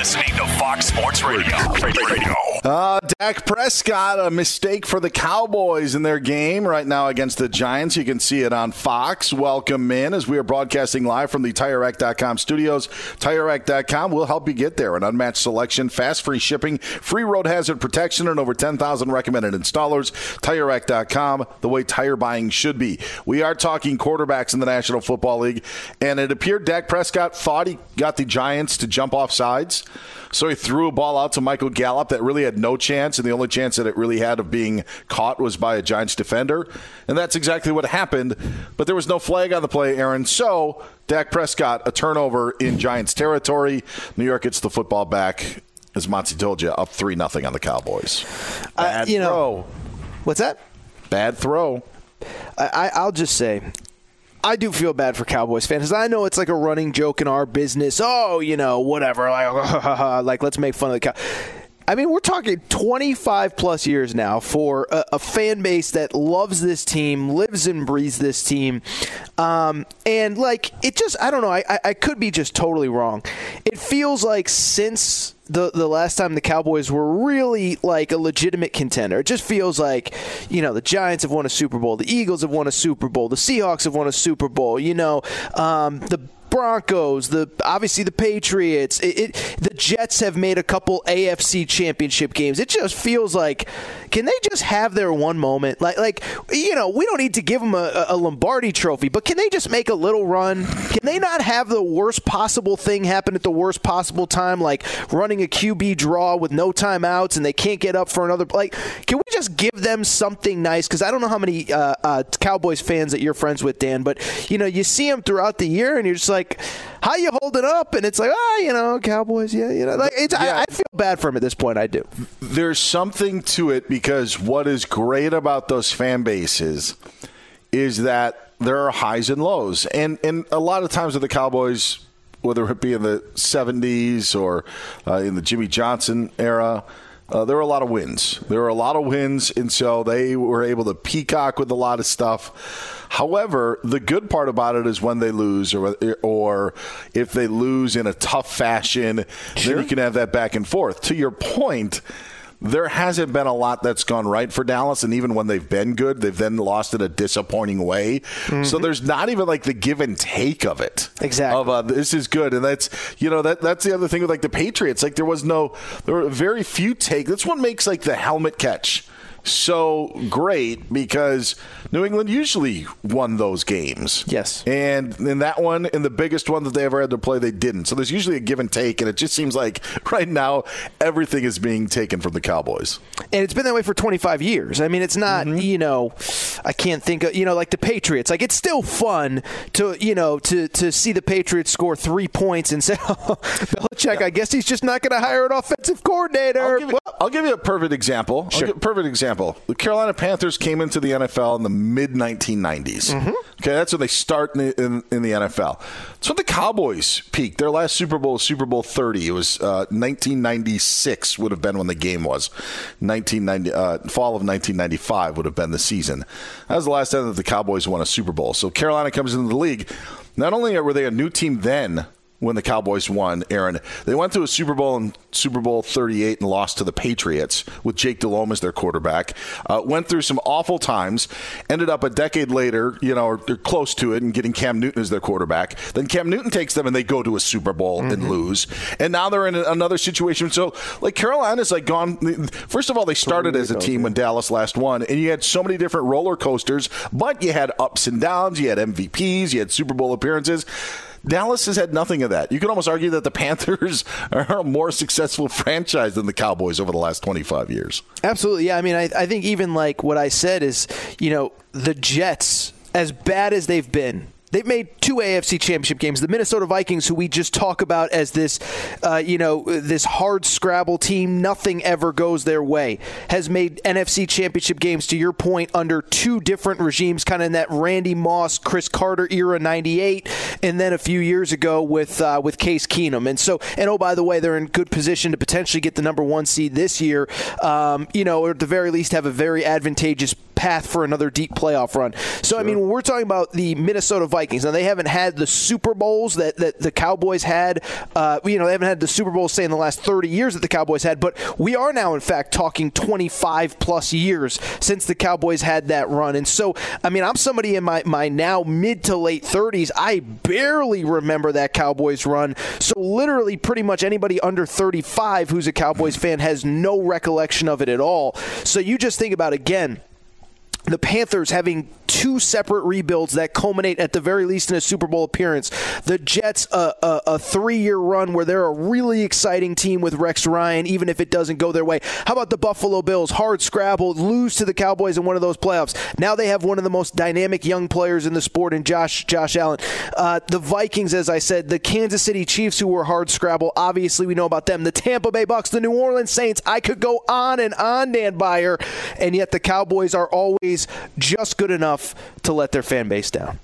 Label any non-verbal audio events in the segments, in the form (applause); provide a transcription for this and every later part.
Listening to Fox Sports Radio. Radio. Uh, Dak Prescott, a mistake for the Cowboys in their game right now against the Giants. You can see it on Fox. Welcome in as we are broadcasting live from the TireRack.com studios. TireRack.com will help you get there. An unmatched selection, fast free shipping, free road hazard protection, and over 10,000 recommended installers. TireRack.com, the way tire buying should be. We are talking quarterbacks in the National Football League, and it appeared Dak Prescott thought he got the Giants to jump off sides. So he threw a ball out to Michael Gallup that really had no chance, and the only chance that it really had of being caught was by a Giants defender. And that's exactly what happened. But there was no flag on the play, Aaron. So Dak Prescott, a turnover in Giants territory. New York gets the football back, as Monty told you, up 3 nothing on the Cowboys. Bad you know- What's that? Bad throw. I, I'll just say, I do feel bad for Cowboys fans. I know it's like a running joke in our business. Oh, you know, whatever. Like, (laughs) like let's make fun of the cow. I mean, we're talking 25 plus years now for a, a fan base that loves this team, lives and breathes this team. Um, and, like, it just, I don't know, I, I, could be just totally wrong. It feels like since the the last time the Cowboys were really like a legitimate contender. It just feels like, you know, the Giants have won a Super Bowl, the Eagles have won a Super Bowl, the Seahawks have won a Super Bowl, you know, um, the Broncos, the obviously the Patriots, it, it, the Jets have made a couple AFC championship games. It just feels like can they just have their one moment? Like like you know, we don't need to give them a, a Lombardi trophy, but can they just make a little run? Can they not have the worst possible thing happen at the worst possible time like running a QB draw with no timeouts and they can't get up for another like can we just give them something nice cuz I don't know how many uh, uh, Cowboys fans that you're friends with Dan, but you know, you see them throughout the year and you're just like how you holding up? And it's like, ah, you know, Cowboys, yeah, you know, like it's. I, I feel bad for him at this point. I do. there's something to it because what is great about those fan bases is that there are highs and lows, and and a lot of times with the Cowboys, whether it be in the '70s or uh, in the Jimmy Johnson era. Uh, there were a lot of wins. There were a lot of wins, and so they were able to peacock with a lot of stuff. However, the good part about it is when they lose, or or if they lose in a tough fashion, then you can have that back and forth. To your point, there hasn't been a lot that's gone right for Dallas, and even when they've been good, they've then lost in a disappointing way. So there's not even like the give and take of it. Exactly. Of uh, this is good, and that's you know that that's the other thing with like the Patriots. Like there was no, there were very few take. That's what makes like the helmet catch so great because New England usually won those games. Yes. And in that one, in the biggest one that they ever had to play, they didn't. So there's usually a give and take, and it just seems like (laughs) right now everything is being taken from the Cowboys. And it's been that way for 25 years. I mean, it's not, mm-hmm. you know, I can't think of, you know, like the Patriots. Like, it's still fun to, you know, to, to see the Patriots score three points and say, (laughs) oh, Belichick, yeah. I guess he's just not going to hire an offensive coordinator. I'll give, you, I'll give you a perfect example. Sure. perfect example. The Carolina Panthers came into the NFL in the mid 1990s. Mm-hmm. Okay, that's when they start in the, in, in the NFL. So the Cowboys peaked. Their last Super Bowl was Super Bowl 30. It was uh, 1996 would have been when the game was. 1990 uh, fall of 1995 would have been the season. That was the last time that the Cowboys won a Super Bowl. So Carolina comes into the league. Not only were they a new team then, when the Cowboys won, Aaron. They went to a Super Bowl in Super Bowl 38 and lost to the Patriots with Jake Delhomme as their quarterback. Uh, went through some awful times. Ended up a decade later, you know, or, close to it, and getting Cam Newton as their quarterback. Then Cam Newton takes them and they go to a Super Bowl mm-hmm. and lose. And now they're in another situation. So, like Carolina's like gone. First of all, they started as a team when Dallas last won, and you had so many different roller coasters. But you had ups and downs. You had MVPs. You had Super Bowl appearances. Dallas has had nothing of that. You could almost argue that the Panthers (laughs) are a more successful franchise than the Cowboys over the last 25 years. Absolutely. Yeah. I mean, I, I think even like what I said is, you know, the Jets, as bad as they've been, They've made two AFC championship games. The Minnesota Vikings, who we just talk about as this, uh, you know, this hard scrabble team, nothing ever goes their way, has made NFC championship games, to your point, under two different regimes, kind of in that Randy Moss, Cris Carter era, 98, and then a few years ago with, uh, with Case Keenum. And so, and oh, by the way, they're in good position to potentially get the number one seed this year, um, you know, or at the very least have a very advantageous path for another deep playoff run. So, sure. I mean, when we're talking about the Minnesota Vikings, now they haven't had the Super Bowls that, that the Cowboys had. Uh, you know, they haven't had the Super Bowls, say, in the last 30 years that the Cowboys had, but we are now, in fact, talking 25 plus years since the Cowboys had that run. And so, I mean, I'm somebody in my, my now mid to late 30s. I barely remember that Cowboys run. So, literally, pretty much anybody under 35 who's a Cowboys fan has no recollection of it at all. So, you just think about, again, the Panthers having two separate rebuilds that culminate at the very least in a Super Bowl appearance. The Jets, a, a, a three year run where they're a really exciting team with Rex Ryan, even if it doesn't go their way. How about the Buffalo Bills? Hard scrabble, lose to the Cowboys in one of those playoffs. Now they have one of the most dynamic young players in the sport in Josh Josh Allen. Uh, the Vikings, as I said, the Kansas City Chiefs, who were hard scrabble. Obviously, we know about them. The Tampa Bay Bucks, the New Orleans Saints. I could go on and on, Dan Beyer, and yet the Cowboys are always just good enough enough to let their fan base down.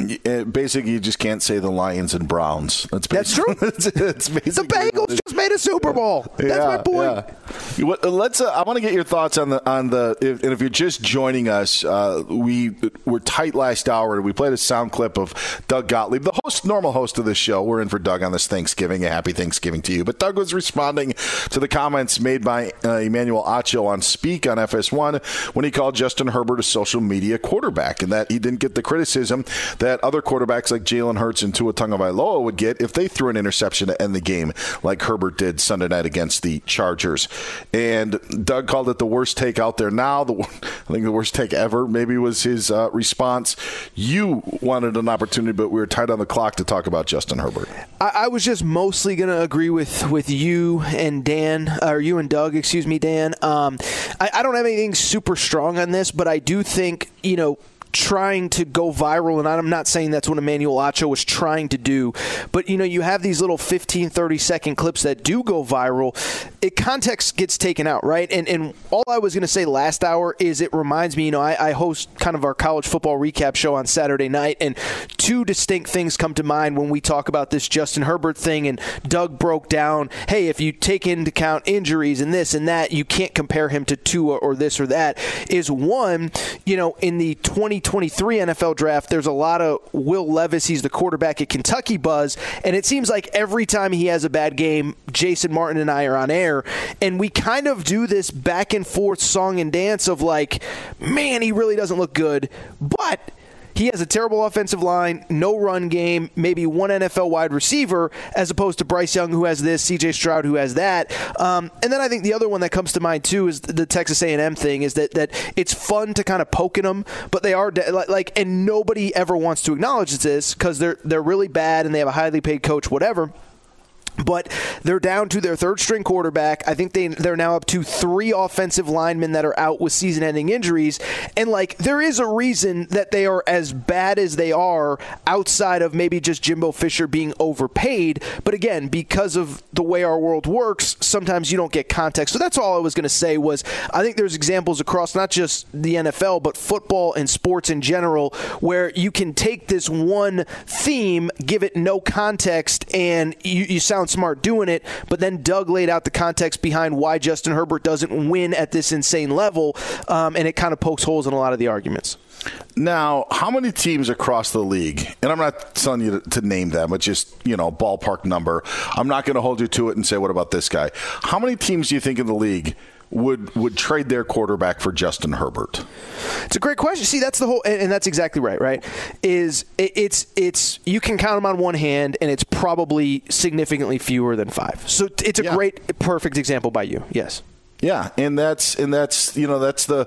Uh, basically, you just can't say the Lions and Browns. That's, That's true. (laughs) it's, it's the Bengals just made a Super Bowl. That's yeah, my point. Yeah. Let's. Uh, I want to get your thoughts on the on the. If, and if you're just joining us, uh, we were tight last hour. We played a sound clip of Doug Gottlieb, the host, normal host of this show. We're in for Doug on this Thanksgiving. A happy Thanksgiving to you. But Doug was responding to the comments made by uh, Emmanuel Acho on Speak on FS1 when he called Justin Herbert a social media quarterback, and that he didn't get the criticism that that other quarterbacks like Jalen Hurts and Tua Tagovailoa would get if they threw an interception to end the game, like Herbert did Sunday night against the Chargers. And Doug called it the worst take out there now. The, (laughs) I think the worst take ever maybe was his uh, response. You wanted an opportunity, but we were tight on the clock to talk about Justin Herbert. I, I was just mostly going to agree with with you and Dan, or you and Doug, excuse me, Dan. Um, I, I don't have anything super strong on this, but I do think you know trying to go viral, and I'm not saying that's what Emmanuel Acho was trying to do, but you know, you have these little 15, 30 second clips that do go viral. It context gets taken out, right? And and all I was going to say last hour is it reminds me, you know, I, I host kind of our college football recap show on Saturday night, and two distinct things come to mind when we talk about this Justin Herbert thing. And Doug broke down, hey, if you take into account injuries and this and that, you can't compare him to Tua or this or that. Is one, you know, in the 20 2023 NFL draft, there's a lot of Will Levis. He's the quarterback at Kentucky buzz. And it seems like every time he has a bad game, Jason Martin and I are on air. And we kind of do this back and forth song and dance of like, man, he really doesn't look good. But he has a terrible offensive line, no run game, maybe one NFL wide receiver, as opposed to Bryce Young, who has this, C.J. Stroud, who has that. Um, and then I think the other one that comes to mind too is the Texas A&M thing. Is that that it's fun to kind of poke at them, but they are de- like, and nobody ever wants to acknowledge this because they're they're really bad and they have a highly paid coach, whatever but they're down to their third string quarterback. I think they they're now up to three offensive linemen that are out with season-ending injuries, and like there is a reason that they are as bad as they are outside of maybe just Jimbo Fisher being overpaid. But again, because of the way our world works, sometimes you don't get context. So that's all I was going to say was I think there's examples across not just the NFL but football and sports in general where you can take this one theme, give it no context, and you, you sound smart doing it, but then Doug laid out the context behind why Justin Herbert doesn't win at this insane level, um, and it kind of pokes holes in a lot of the arguments. Now, how many teams across the league, and I'm not telling you to, to name them, but just, you know, ballpark number. I'm not going to hold you to it and say, what about this guy? How many teams do you think in the league would would trade their quarterback for Justin Herbert? It's a great question. See, that's the whole, and, and that's exactly right. Right? Is it, it's it's you can count them on one hand, and it's probably significantly fewer than five. So it's a Yeah. great, perfect example by you. Yes. Yeah, and that's and that's you know that's the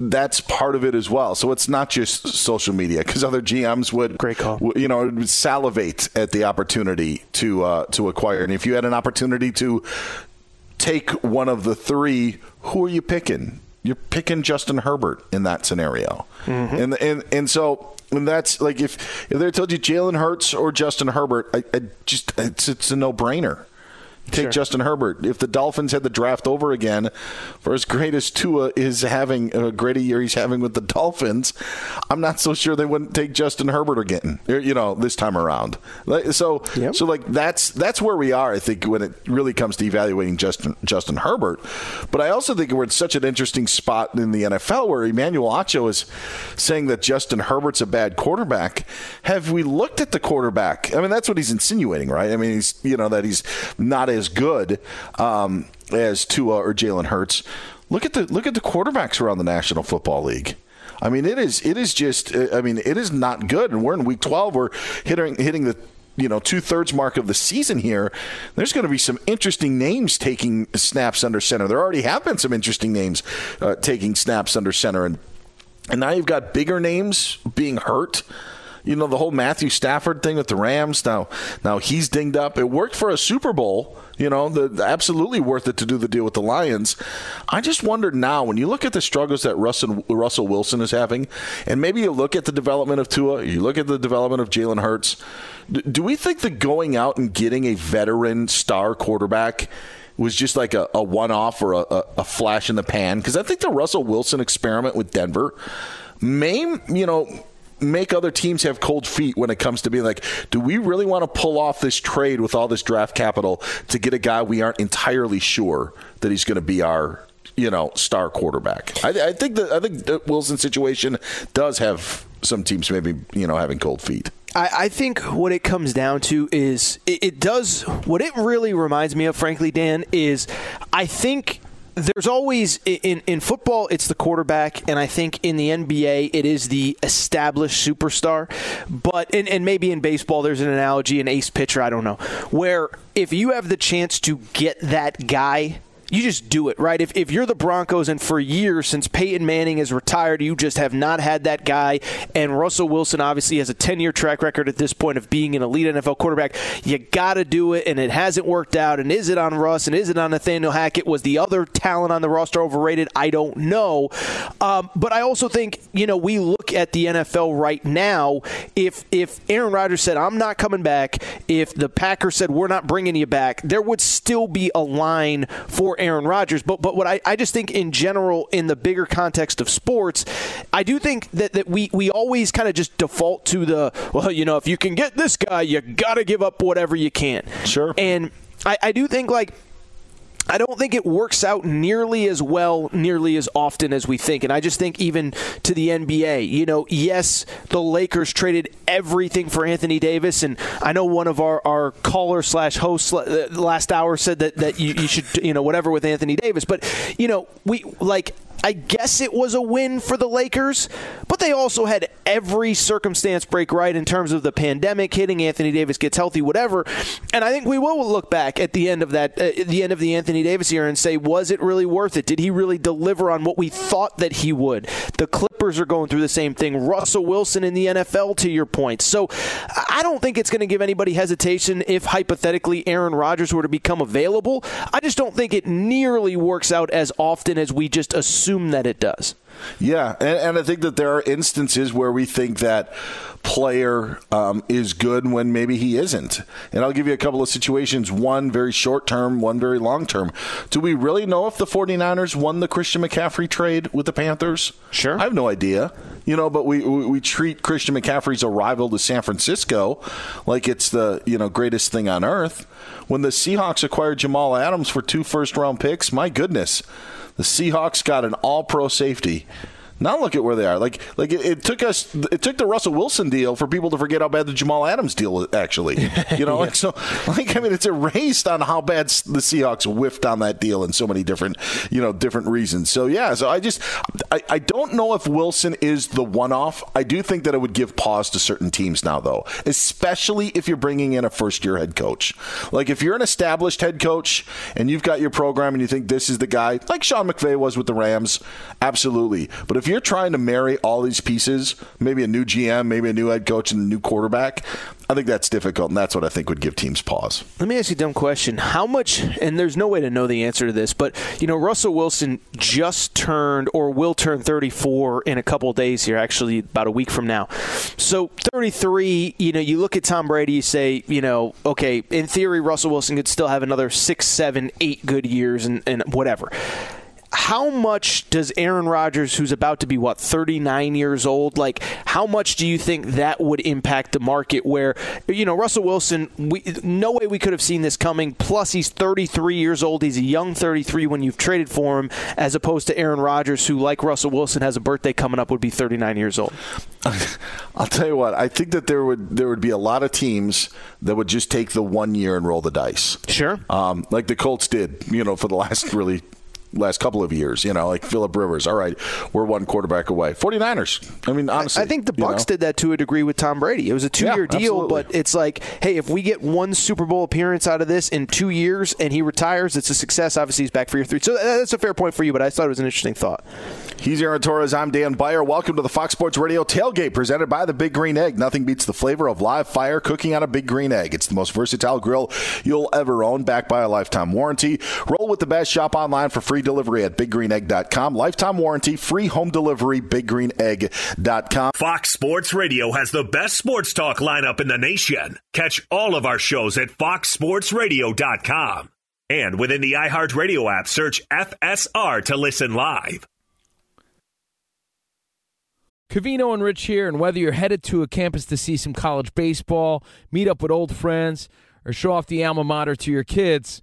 that's part of it as well. So it's not just social media because other GMs would Great call. You know, would salivate at the opportunity to uh, to acquire, and if you had an opportunity to take one of the three, who are you picking? You're picking Justin Herbert in that scenario, mm-hmm. and and and so. And that's like if if they told you Jalen Hurts or Justin Herbert, I, I just it's it's a no brainer. Take Sure. Justin Herbert. If the Dolphins had the draft over again, for as great as Tua is having a great a year he's having with the Dolphins, I'm not so sure they wouldn't take Justin Herbert again. er, You know, this time around. So, Yep. so like that's that's where we are. I think when it really comes to evaluating Justin Justin Herbert, but I also think we're in such an interesting spot in the NFL where Emmanuel Acho is saying that Justin Herbert's a bad quarterback. Have we looked at the quarterback? I mean, that's what he's insinuating, right? I mean, he's you know that he's not as good um, as Tua or Jalen Hurts. Look at the look at the quarterbacks around the National Football League. I mean, it is it is just I mean, it is not good. And we're in week twelve. We're hitting hitting the you know two thirds mark of the season here. There's going to be some interesting names taking snaps under center. There already have been some interesting names uh, taking snaps under center, and and now you've got bigger names being hurt. You know the whole Matthew Stafford thing with the Rams. Now, now he's dinged up. It worked for a Super Bowl. You know, the, the- absolutely worth it to do the deal with the Lions. I just wonder now when you look at the struggles that Russell Russell Wilson is having, and maybe you look at the development of Tua, you look at the development of Jalen Hurts. Do we think that going out and getting a veteran star quarterback? was just like a, a one off or a, a, a flash in the pan. Because I think the Russell Wilson experiment with Denver may, you know, make other teams have cold feet when it comes to being like, do we really want to pull off this trade with all this draft capital to get a guy we aren't entirely sure that he's going to be our you know star quarterback? I, I think that I think the Wilson situation does have some teams maybe you know having cold feet. I, I think what it comes down to is it, it does what it really reminds me of, frankly, Dan, is I think there's always in in football it's the quarterback and I think in the NBA it is the established superstar. But and, and maybe in baseball there's an analogy an ace pitcher I don't know where if you have the chance to get that guy you just do it, right? If, if you're the Broncos and for years since Peyton Manning is retired, you just have not had that guy, and Russell Wilson obviously has a 10 year track record at this point of being an elite NFL quarterback, you got to do it, and it hasn't worked out. And is it on Russ and is it on Nathaniel Hackett? Was the other talent on the roster overrated? I don't know. Um, but I also think, you know, we look at the NFL right now. If, if Aaron Rodgers said, I'm not coming back, if the Packers said, we're not bringing you back, there would still be a line for Aaron Rodgers. But but what I, I just think in general, in the bigger context of sports, I do think that, that we, we always kind of just default to the, well, you know, if you can get this guy, you got to give up whatever you can. Sure. And I, I do think, like, I don't think it works out nearly as well, nearly as often as we think. And I just think, even to the NBA, you know, yes, the Lakers traded everything for Anthony Davis. And I know one of our, our caller slash hosts uh, last hour said that, that you, you should, you know, whatever with Anthony Davis. But, you know, we like I guess it was a win for the Lakers, but they also had every circumstance break right in terms of the pandemic hitting. Anthony Davis gets healthy, whatever. And I think we will look back at the end of that, uh, the end of the Anthony Davis year, and say, was it really worth it? Did he really deliver on what we thought that he would? The Clippers are going through the same thing. Russell Wilson in the NFL, to your point. So I don't think it's going to give anybody hesitation if hypothetically Aaron Rodgers were to become available. I just don't think it nearly works out as often as we just assume assume that it does. Yeah, and, and, I think that there are instances where we think that player um, is good when maybe he isn't. And I'll give you a couple of situations one very short term, one very long term. Do we really know if the 49ers won the Christian McCaffrey trade with the Panthers? Sure. I have no idea. You know, but we, we, we treat Christian McCaffrey's arrival to San Francisco like it's the, you know, greatest thing on earth. When the Seahawks acquired Jamal Adams for two first round picks, my goodness the Seahawks got an all pro safety now look at where they are. Like like it, it, took us it took the Russell Wilson deal for people to forget how bad the Jamal Adams deal was actually. (laughs) You know, yeah. like (laughs) so like I mean it's erased on how bad the Seahawks whiffed on that deal in so many different you know different reasons. So yeah, so I just I, I don't know if Wilson is the one off. I do think that it would give pause to certain teams now though, especially if you're bringing in a first year head coach. Like if you're an established head coach and you've got your program and you think this is the guy, like Sean McVay was with the Rams, absolutely. But if you're trying to marry all these pieces, maybe a new GM, maybe a new head coach, and a new quarterback, I think that's difficult, and that's what I think would give teams pause. Let me ask you a dumb question. How much, and there's no way to know the answer to this, but, you know, Russell Wilson just turned or will turn 34 in a couple days here, actually, about a week from now. So 33, you know, you look at Tom Brady, you say, you know, okay, in theory, Russell Wilson could still have another six, seven, eight good years and, and whatever how much does Aaron Rodgers, who's about to be what 39 years old, like how much do you think that would impact the market? Where you know Russell Wilson, we, no way we could have seen this coming. Plus, he's 33 years old. He's a young 33 when you've traded for him, as opposed to Aaron Rodgers, who, like Russell Wilson, has a birthday coming up, would be 39 years old. (laughs) I'll tell you what. I think that there would there would be a lot of teams that would just take the one year and roll the dice. Sure. Um, like the Colts did, you know, for the last really last couple of years. You know, like Philip Rivers. All right, we're one quarterback away. 49ers. I mean, honestly, I think the Bucs know? did that to a degree with Tom Brady. It was a two-year yeah, deal, absolutely. but it's like, hey, if we get one Super Bowl appearance out of this in two years and he retires, it's a success. Obviously, he's back for year three. So that's a fair point for you, but I thought it was an interesting thought. He's Aaron Torres. I'm Dan Beyer. Welcome to the Fox Sports Radio tailgate presented by the Big Green Egg. Nothing beats the flavor of live fire cooking on a Big Green Egg. It's the most versatile grill you'll ever own, backed by a lifetime warranty. Roll with the best. Shop online for free delivery at biggreenegg.com. Lifetime warranty, free home delivery, biggreenegg.com. Fox Sports Radio has the best sports talk lineup in the nation. Catch all of our shows at foxsportsradio.com. And within the iHeartRadio app, search FSR to listen live. Covino and Rich here, and whether you're headed to a campus to see some college baseball, meet up with old friends, or show off the alma mater to your kids,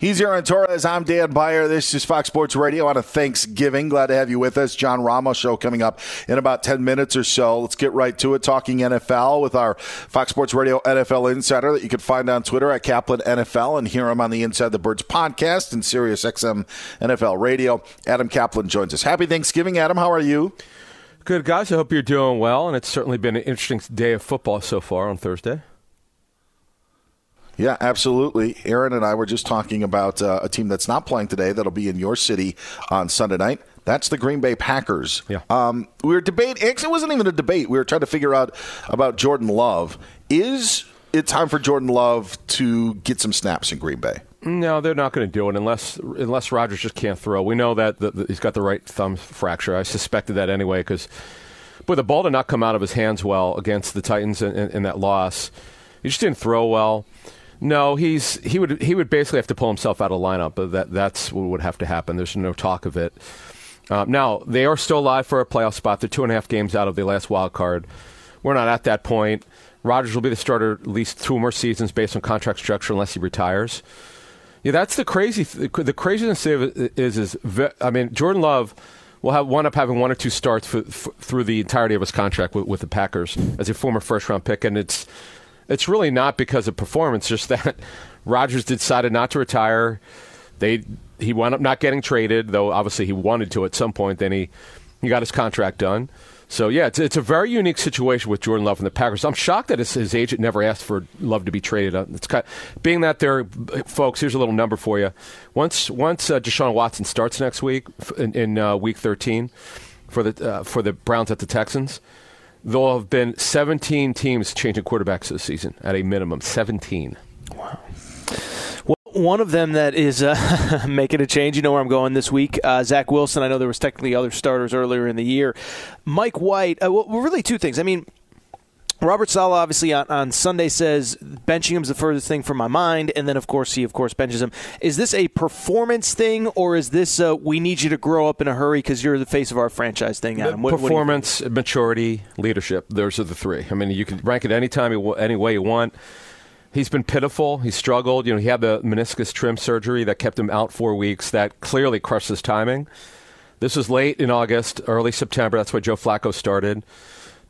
He's Aaron Torres. I'm Dan Beyer. This is Fox Sports Radio on a Thanksgiving. Glad to have you with us. John Ramos show coming up in about 10 minutes or so. Let's get right to it. Talking NFL with our Fox Sports Radio NFL Insider that you can find on Twitter at Caplan NFL and hear him on the Inside the Birds podcast and Sirius XM NFL Radio. Adam Caplan joins us. Happy Thanksgiving, Adam. How are you? Good, guys. I hope you're doing well. And it's certainly been an interesting day of football so far on Thursday. Yeah, absolutely. Aaron and I were just talking about uh, a team that's not playing today that'll be in your city on Sunday night. That's the Green Bay Packers. Yeah. Um, we were debating. Actually, it wasn't even a debate. We were trying to figure out about Jordan Love. Is it time for Jordan Love to get some snaps in Green Bay? No, they're not going to do it unless unless Rodgers just can't throw. We know that the, the, he's got the right thumb fracture. I suspected that anyway because, but the ball did not come out of his hands well against the Titans in, in, in that loss. He just didn't throw well. No, he's he would he would basically have to pull himself out of lineup, but that that's what would have to happen. There's no talk of it. Um, now they are still alive for a playoff spot. They're two and a half games out of the last wild card. We're not at that point. Rodgers will be the starter at least two more seasons based on contract structure, unless he retires. Yeah, that's the crazy. Th- the craziness is is I mean Jordan Love will have one up having one or two starts for, for, through the entirety of his contract with, with the Packers as a former first round pick, and it's it's really not because of performance, just that (laughs) Rodgers decided not to retire. They he wound up not getting traded, though obviously he wanted to at some point. Then he, he got his contract done. So yeah, it's it's a very unique situation with Jordan Love and the Packers. I'm shocked that his, his agent never asked for Love to be traded. Uh, it's kind of, being that there, folks. Here's a little number for you. Once once uh, Deshaun Watson starts next week in, in uh, week 13 for the uh, for the Browns at the Texans, there'll have been 17 teams changing quarterbacks this season at a minimum. 17. Wow. Well, one of them that is uh, (laughs) making a change, you know where I'm going this week. Uh, Zach Wilson. I know there was technically other starters earlier in the year. Mike White. Uh, well, really two things. I mean, Robert Saleh obviously on, on Sunday says benching him is the furthest thing from my mind, and then of course he of course benches him. Is this a performance thing, or is this a, we need you to grow up in a hurry because you're the face of our franchise thing? Adam, what, performance, what maturity, leadership. Those are the three. I mean, you can rank it any time, you, any way you want. He's been pitiful. He struggled. You know, he had the meniscus trim surgery that kept him out four weeks. That clearly crushed his timing. This was late in August, early September. That's why Joe Flacco started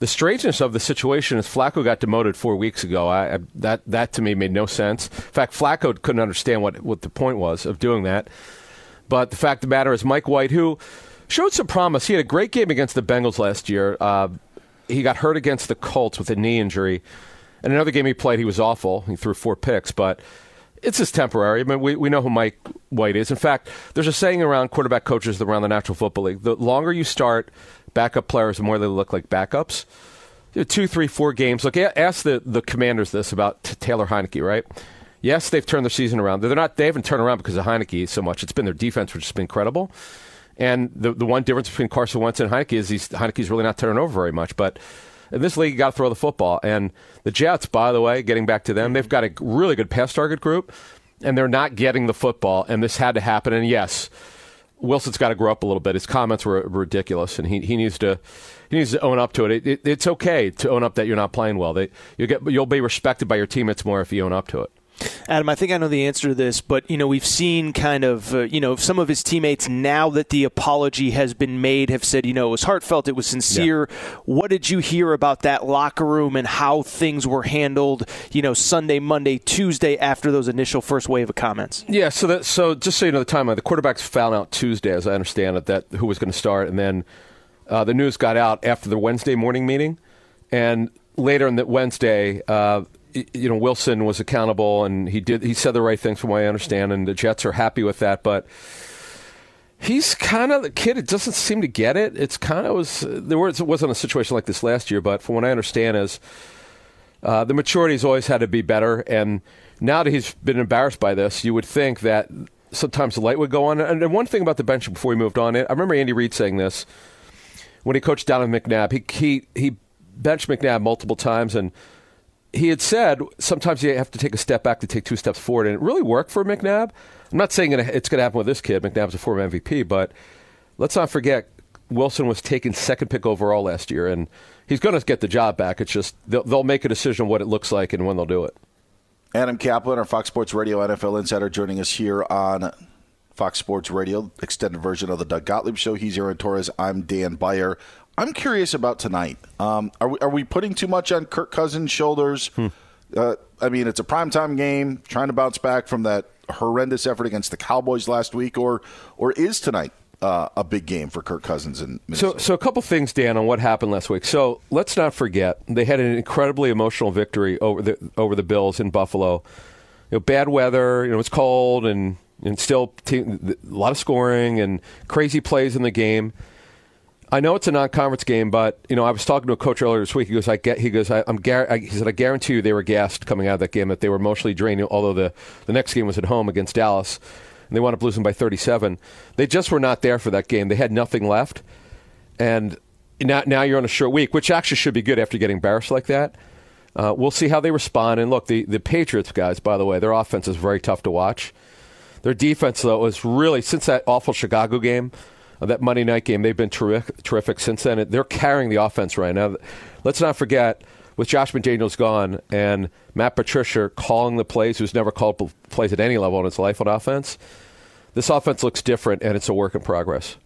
the strangeness of the situation is Flacco got demoted four weeks ago. I, I, that that to me made no sense. In fact, Flacco couldn't understand what what the point was of doing that. But the fact of the matter is, Mike White, who showed some promise. He had a great game against the Bengals last year. Uh, he got hurt against the Colts with a knee injury. And another game he played, he was awful. He threw four picks, but it's just temporary. I mean, we, we know who Mike White is. In fact, there's a saying around quarterback coaches around the National Football League the longer you start backup players, the more they look like backups. Two, three, four games. Look, ask the, the commanders this about Taylor Heinicke, right? Yes, they've turned their season around. They're not. They haven't turned around because of Heinicke so much. It's been their defense, which has been incredible. And the the one difference between Carson Wentz and Heinicke is he's, Heinicke's really not turning over very much. But in this league, you got to throw the football. And the Jets, by the way, getting back to them, they've got a really good pass target group, and they're not getting the football. And this had to happen. And yes, Wilson's got to grow up a little bit. His comments were ridiculous, and he, he needs to he needs to own up to it. It, it. It's okay to own up that you're not playing well. They, you get you'll be respected by your teammates more if you own up to it. Adam, I think I know the answer to this, but you know we've seen kind of uh, you know some of his teammates now that the apology has been made have said you know it was heartfelt, it was sincere. Yeah. What did you hear about that locker room and how things were handled? You know Sunday, Monday, Tuesday after those initial first wave of comments. Yeah, so that so just so you know the timeline, the quarterbacks found out Tuesday, as I understand it, that who was going to start, and then uh, the news got out after the Wednesday morning meeting, and later in the Wednesday. Uh, you know Wilson was accountable and he did he said the right things from what I understand and the Jets are happy with that but he's kind of the kid it doesn't seem to get it. It's kind of was there was it wasn't a situation like this last year but from what I understand is uh, the maturity's always had to be better and now that he's been embarrassed by this you would think that sometimes the light would go on. And one thing about the bench before he moved on I remember Andy Reid saying this when he coached in McNabb he he he benched McNabb multiple times and he had said sometimes you have to take a step back to take two steps forward, and it really worked for McNabb. I'm not saying it's going to happen with this kid. McNabb's a former MVP, but let's not forget Wilson was taken second pick overall last year, and he's going to get the job back. It's just they'll, they'll make a decision what it looks like and when they'll do it. Adam Caplan, our Fox Sports Radio NFL insider, joining us here on Fox Sports Radio, extended version of the Doug Gottlieb Show. He's Aaron Torres. I'm Dan Beyer. I'm curious about tonight. Um, are, we, are we putting too much on Kirk Cousins' shoulders? Hmm. Uh, I mean, it's a primetime game, trying to bounce back from that horrendous effort against the Cowboys last week, or or is tonight uh, a big game for Kirk Cousins and so so a couple things, Dan, on what happened last week. So let's not forget they had an incredibly emotional victory over the over the Bills in Buffalo. You know, bad weather. You know, it's cold and and still a lot of scoring and crazy plays in the game. I know it's a non-conference game, but you know I was talking to a coach earlier this week. He goes, "I get." He goes, I, "I'm." Gar-, I, he said, "I guarantee you they were gassed coming out of that game. That they were emotionally drained. Although the the next game was at home against Dallas, and they wound up losing by 37. They just were not there for that game. They had nothing left, and now now you're on a short week, which actually should be good after getting embarrassed like that. Uh, we'll see how they respond. And look, the the Patriots guys, by the way, their offense is very tough to watch. Their defense, though, is really since that awful Chicago game Uh, that Monday night game. They've been terrific, terrific since then. They're carrying the offense right now. Let's not forget, with Josh McDaniels gone and Matt Patricia calling the plays, who's never called plays at any level in his life on offense, this offense looks different, and it's a work in progress.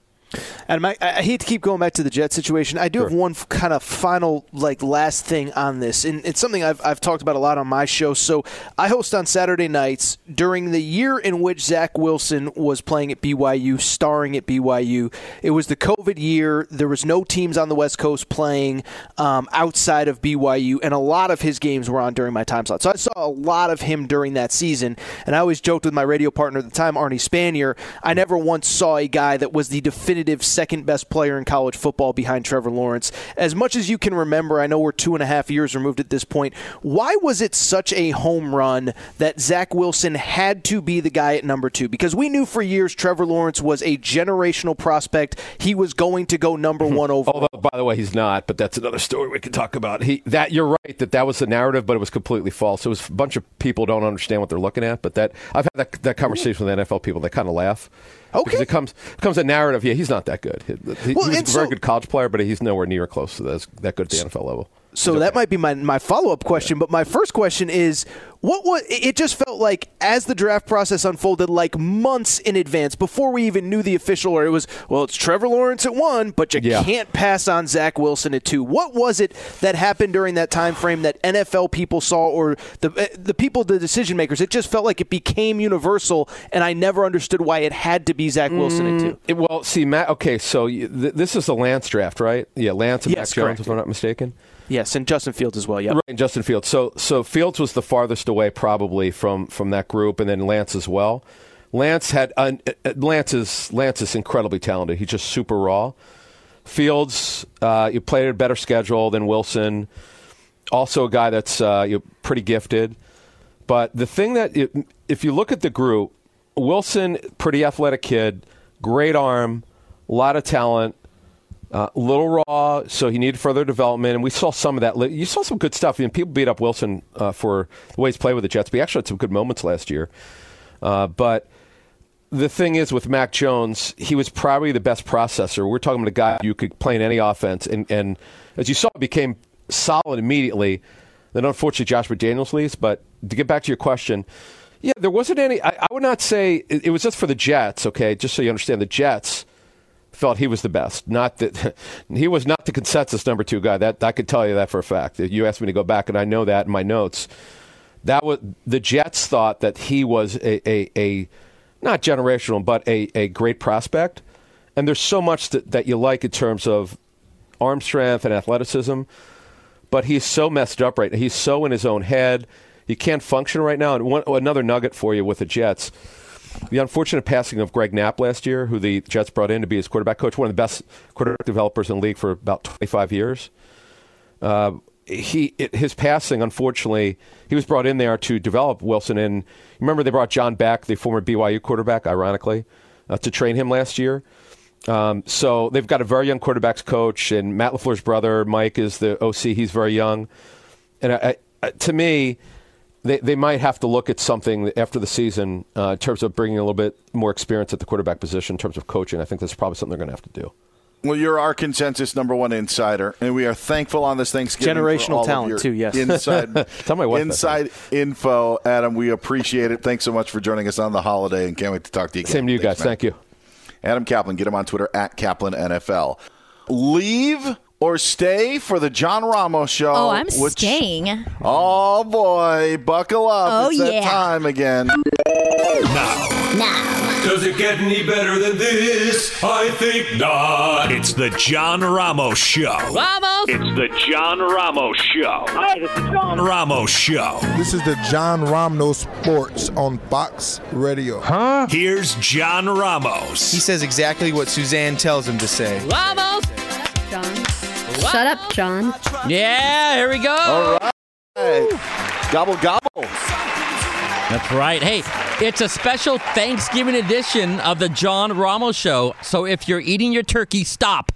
And I, I, hate to keep going back to the Jet situation. I do sure. have one kind of final, like, last thing on this, and it's something I've, I've talked about a lot on my show. So I host on Saturday nights during the year in which Zach Wilson was playing at BYU, starring at BYU. It was the COVID year. There was no teams on the West Coast playing um, outside of BYU, and a lot of his games were on during my time slot. So I saw a lot of him during that season, and I always joked with my radio partner at the time, Arnie Spanier. I never once saw a guy that was the definitive definitive second best player in college football behind Trevor Lawrence. As much as you can remember, I know we're two and a half years removed at this point. Why was it such a home run that Zach Wilson had to be the guy at number two? Because we knew for years Trevor Lawrence was a generational prospect. He was going to go number hmm. one overall. Although, by the way, he's not. But that's another story we could talk about. He that you're right that that was the narrative, but it was completely false. It was a bunch of people don't understand what they're looking at. But that I've had that, that conversation with NFL people. They kind of laugh. Okay. Because it comes it comes a narrative. Yeah, he's not that good. He, well, was a very so, good college player, but he's nowhere near close to that, that good at the NFL level. So that might be my, my follow up question. But my first question is what was it just felt like as the draft process unfolded like months in advance before we even knew the official or it was well it's Trevor Lawrence at one but you Yeah. can't pass on Zach Wilson at two. What was it that happened during that time frame that NFL people saw or the uh, the people the decision makers it just felt like it became universal and I never understood why it had to be Zach Wilson at two. It- well, see, Matt. Okay, so you, th- this is the Lance draft, right? Yeah, Lance and Yes, Mac Jones, correct. if I'm not mistaken. Yes, and Justin Fields as well. Yeah. Right, and Justin Fields. So, so Fields was the farthest away probably from from that group, and then Lance as well. Lance had uh, uh, Lance is Lance is incredibly talented. He's just super raw. Fields, uh, you played a better schedule than Wilson. Also, a guy that's uh, you pretty gifted. But the thing that, it, if you look at the group, Wilson, pretty athletic kid, great arm, a lot of talent, uh, little raw, so he needed further development. And we saw some of that. You saw some good stuff. I mean, people beat up Wilson uh, for the way he's played with the Jets, but he actually had some good moments last year. Uh, but the thing is with Mac Jones, he was probably the best processor. We're talking about a guy you could play in any offense, and, and as you saw, became solid immediately. Then unfortunately, Josh McDaniels leaves. But to get back to your question, yeah, there wasn't any. I, I would not say it, it was just for the Jets. Okay, just so you understand, the Jets felt he was the best. Not that (laughs) he was not the consensus number two guy. That I could tell you that for a fact. You asked me to go back, and I know that in my notes. That was the Jets thought that he was a, a, a not generational, but a, a great prospect. And there's so much that, that you like in terms of arm strength and athleticism, but he's so messed up right now. He's so in his own head. He can't function right now. And one, another nugget for you with the Jets. The unfortunate passing of Greg Knapp last year, who the Jets brought in to be his quarterback coach, one of the best quarterback developers in the league for about 25 years. Uh, he it, his passing, unfortunately, he was brought in there to develop Wilson. And remember, they brought John Beck, the former BYU quarterback, ironically, uh, to train him last year. Um, so they've got a very young quarterbacks coach, and Matt LaFleur's brother Mike is the OC. He's very young, and I, I, to me, they they might have to look at something after the season uh, in terms of bringing a little bit more experience at the quarterback position in terms of coaching. I think that's probably something they're going to have to do. Well, you're our consensus number one insider, and we are thankful on this Thanksgiving. for Generational all of talent, your too, yes. Inside, (laughs) Tell my wife that, inside info, Adam. We appreciate it. Thanks so much for joining us on the holiday, and can't wait to talk to you again. Same to you Thanks, guys. man. Thank you. Adam Caplan. Get him on Twitter at Caplan NFL. Leave or stay for the John Ramos show. Oh, I'm which- staying. Oh boy, buckle up! Oh, it's that yeah. time again. Now, Does it get any better than this? I think not. It's the John Ramos Show. Ramos. It's the John Ramos Show. Hi, this is John Ramos Show. This is the John Romno Sports on Fox Radio. Huh? Here's John Ramos. He says exactly what Suzanne tells him to say. Vamos! Shut up, John. Yeah, here we go. All right, gobble gobble. That's right. Hey, it's a special Thanksgiving edition of the John Ramos Show. So if you're eating your turkey, stop.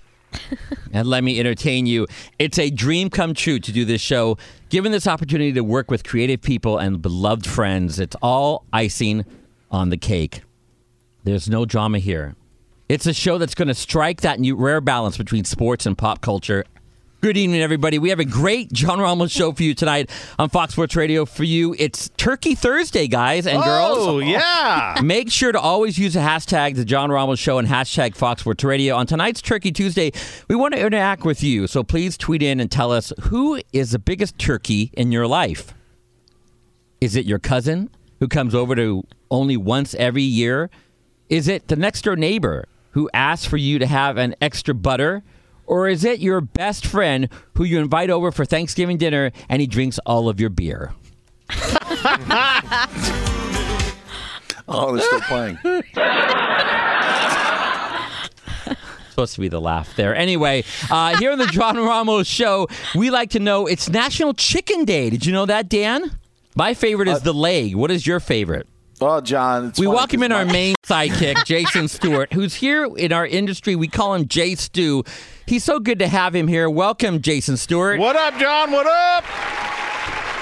(laughs) and let me entertain you. It's a dream come true to do this show. Given this opportunity to work with creative people and beloved friends, it's all icing on the cake. There's no drama here. It's a show that's going to strike that new rare balance between sports and pop culture. Good evening, everybody. We have a great John Ramos show for you tonight on Fox Sports Radio. For you, it's Turkey Thursday, guys and oh, girls. Oh, yeah. (laughs) Make sure to always use the hashtag The John Ramos Show and hashtag Fox Sports Radio. On tonight's Turkey Tuesday, we want to interact with you. So please tweet in and tell us who is the biggest turkey in your life. Is it your cousin who comes over to only once every year? Is it the next door neighbor who asks for you to have an extra butter? Or is it your best friend who you invite over for Thanksgiving dinner and he drinks all of your beer? (laughs) Oh, they're still playing. (laughs) supposed to be the laugh there. Anyway, uh, here on the John Ramos show, we like to know it's National Chicken Day. Did you know that, Dan? My favorite is the leg. What is your favorite? Oh, John, it's we funny welcome 'cause in our main (laughs) sidekick, Jason Stewart, who's here in our industry. We call him Jay Stu. He's so good to have him here. Welcome, Jason Stewart. What up, John? What up?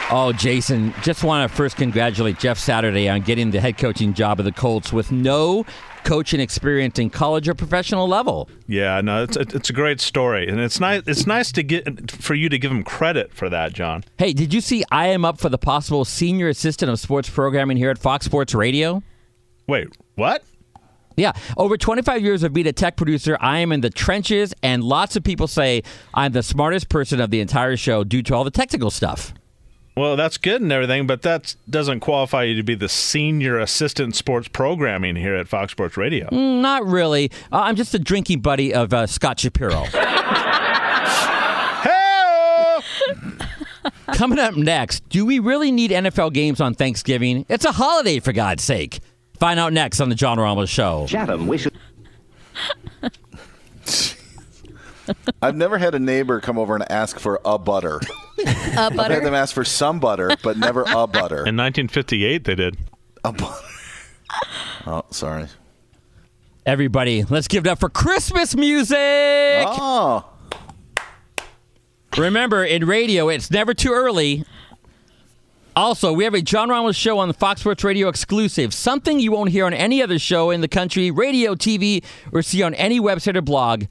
Oh, Jason, just want to first congratulate Jeff Saturday on getting the head coaching job of the Colts with no coaching experience in college or professional level. Yeah, no, it's it's a great story, and it's nice. It's nice to get for you to give him credit for that, John. Hey, did you see I am up for the possible senior assistant of sports programming here at Fox Sports Radio? Wait, what? Yeah, over 25 years of being a tech producer, I am in the trenches, and lots of people say I'm the smartest person of the entire show due to all the technical stuff. Well, that's good and everything, but that doesn't qualify you to be the senior assistant sports programming here at Fox Sports Radio. Mm, not really. Uh, I'm just a drinking buddy of uh, Scott Shapiro. (laughs) (laughs) Coming up next, do we really need NFL games on Thanksgiving? It's a holiday, for God's sake. Find out next on the John Ramos Show. Chatham, we should. (laughs) I've never had a neighbor come over and ask for a butter. (laughs) A I've had them ask for some butter, but never a butter. In 1958, they did. A butter. (laughs) Oh, sorry. Everybody, let's give it up for Christmas music. Oh. Remember, in radio, it's never too early. Also, we have a John Ramos show on the Fox Sports Radio exclusive, something you won't hear on any other show in the country, radio, TV, or see on any website or blog.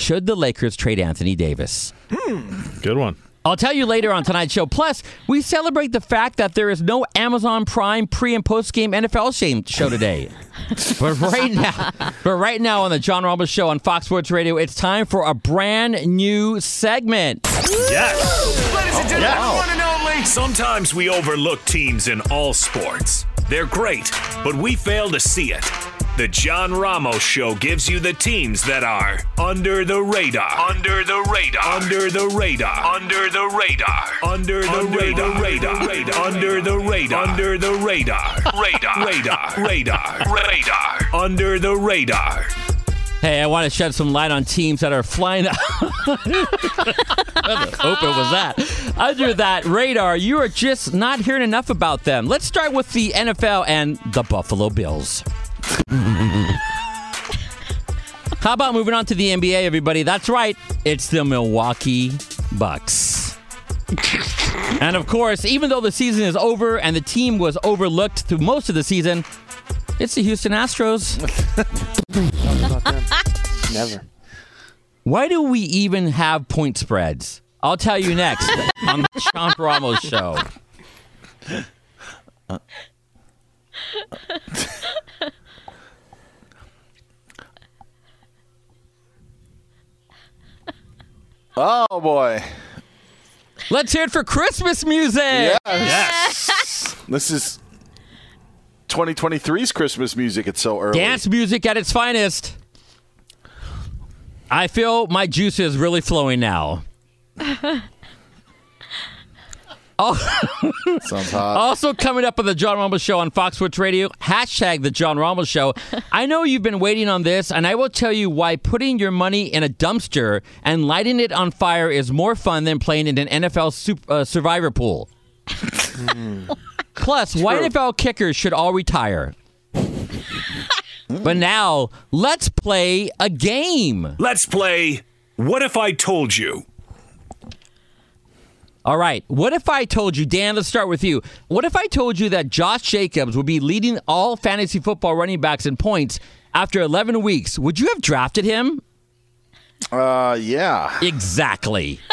Should the Lakers trade Anthony Davis? Hmm. Good one. I'll tell you later on tonight's show. Plus, we celebrate the fact that there is no Amazon Prime pre and post game NFL shame- show today. (laughs) but right now, but right now on the John Ramos show on Fox Sports Radio, it's time for a brand new segment. Yes. Ladies and gentlemen, one and only. Sometimes we overlook teams in all sports. They're great, but we fail to see it. The John Ramos Show gives you the teams that are under the radar. Under the radar. Under the radar. Under the radar. Under the radar. Under the radar. Under the radar. Under the radar. Radar. Radar. Radar. Radar. Under the radar. Hey, I want to shed some light on teams that are flying. Open was that? Under that radar, you are just not hearing enough about them. Let's start with the NFL and the Buffalo Bills. (laughs) How about moving on to the NBA, everybody? That's right, it's the Milwaukee Bucks. and of course, even though the season is over and the team was overlooked through most of the season, it's the Houston Astros. (laughs) Never. Why do we even have point spreads? I'll tell you next (laughs) on the Sean Ramos show. Oh boy. Let's hear it for Christmas music. Yes. This is 2023's Christmas music. It's so early. Dance music at its finest. I feel my juice is really flowing now. (laughs) Oh, Sounds hot. also coming up on the John Ramos Show on Fox Sports Radio, hashtag the John Ramos Show. I know you've been waiting on this, and I will tell you why putting your money in a dumpster and lighting it on fire is more fun than playing in an NFL sup- uh, survivor pool. (laughs) (laughs) Plus, why NFL kickers should all retire. but now, let's play a game. Let's play What If I Told You? All right. What if I told you, Dan, let's start with you. What if I told you that Josh Jacobs would be leading all fantasy football running backs in points after 11 weeks? Would you have drafted him? Uh, yeah. Exactly. (laughs)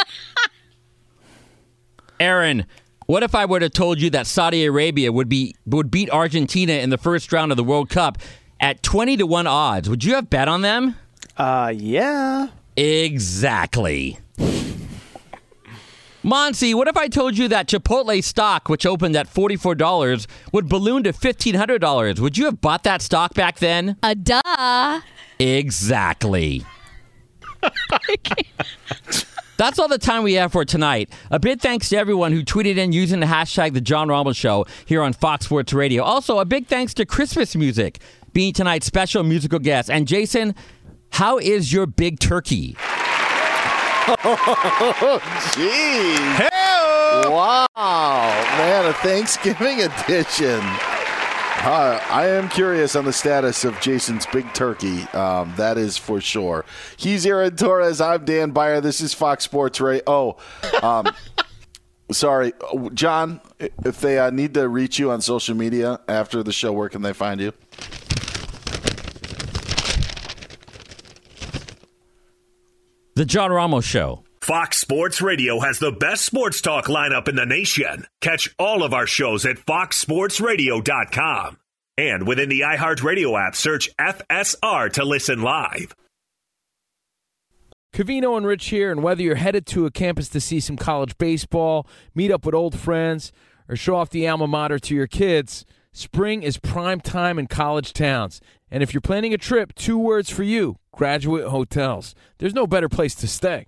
Aaron, what if I would have told you that Saudi Arabia would be would beat Argentina in the first round of the World Cup at 20 to 1 odds? Would you have bet on them? Uh, yeah. Exactly. Monsi, what if I told you that Chipotle stock, which opened at $44, would balloon to $1,500? Would you have bought that stock back then? A duh. Exactly. (laughs) (laughs) (laughs) That's all the time we have for tonight. A big thanks to everyone who tweeted in using the hashtag The John Ramos Show here on Fox Sports Radio. Also, a big thanks to Christmas Music being tonight's special musical guest. And Jason, how is your big turkey? Oh, (laughs) jeez. Wow, man, a Thanksgiving edition. Uh, I am curious on the status of Jason's big turkey. Um, that is for sure. He's Aaron Torres. I'm Dan Beyer. This is Fox Sports Radio. Oh, um, (laughs) Sorry, John. If they uh, need to reach you on social media after the show, where can they find you? The John Ramos Show. Fox Sports Radio has the best sports talk lineup in the nation. Catch all of our shows at foxsportsradio.com. And within the iHeartRadio app, search FSR to listen live. Covino and Rich here, and whether you're headed to a campus to see some college baseball, meet up with old friends, or show off the alma mater to your kids, spring is prime time in college towns. And if you're planning a trip, two words for you graduate hotels. There's no better place to stay.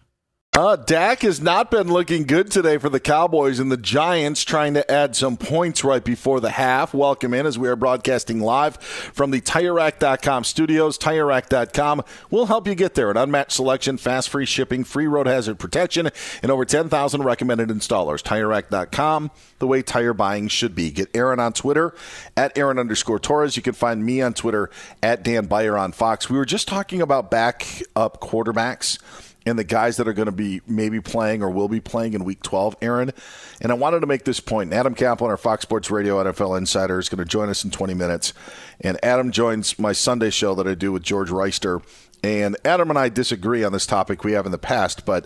Uh, Dak has not been looking good today for the Cowboys and the Giants trying to add some points right before the half. Welcome in as we are broadcasting live from the TireRack.com studios. TireRack.com will help you get there. An unmatched selection, fast free shipping, free road hazard protection, and over 10,000 recommended installers. TireRack.com, the way tire buying should be. Get Aaron on Twitter at Aaron underscore Torres. You can find me on Twitter at Dan Beyer on Fox. We were just talking about backup quarterbacks and the guys that are going to be maybe playing or will be playing in week 12, Aaron. And I wanted to make this point. Adam Caplan, our Fox Sports Radio NFL insider, is going to join us in 20 minutes. And Adam joins my Sunday show that I do with George Reister. And Adam and I disagree on this topic we have in the past, but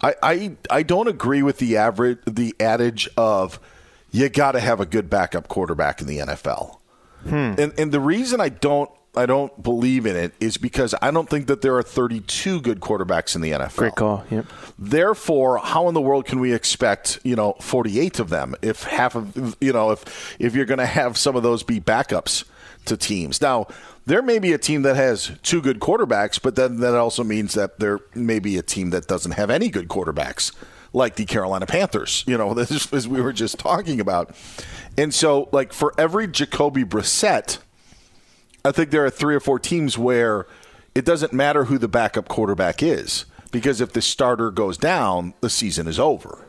I, I, I don't agree with the average the adage of you got to have a good backup quarterback in the NFL. Hmm. And, and the reason I don't I don't believe in it is because I don't think that there are 32 good quarterbacks in the NFL. Great call. Yep. Therefore, how in the world can we expect, you know, 48 of them if half of, you know, if if you're going to have some of those be backups to teams. Now, there may be a team that has two good quarterbacks, but then that also means that there may be a team that doesn't have any good quarterbacks, like the Carolina Panthers, you know, (laughs) this is, as we were just talking about. And so, like, for every Jacoby Brissett, I think there are three or four teams where it doesn't matter who the backup quarterback is because if the starter goes down, the season is over.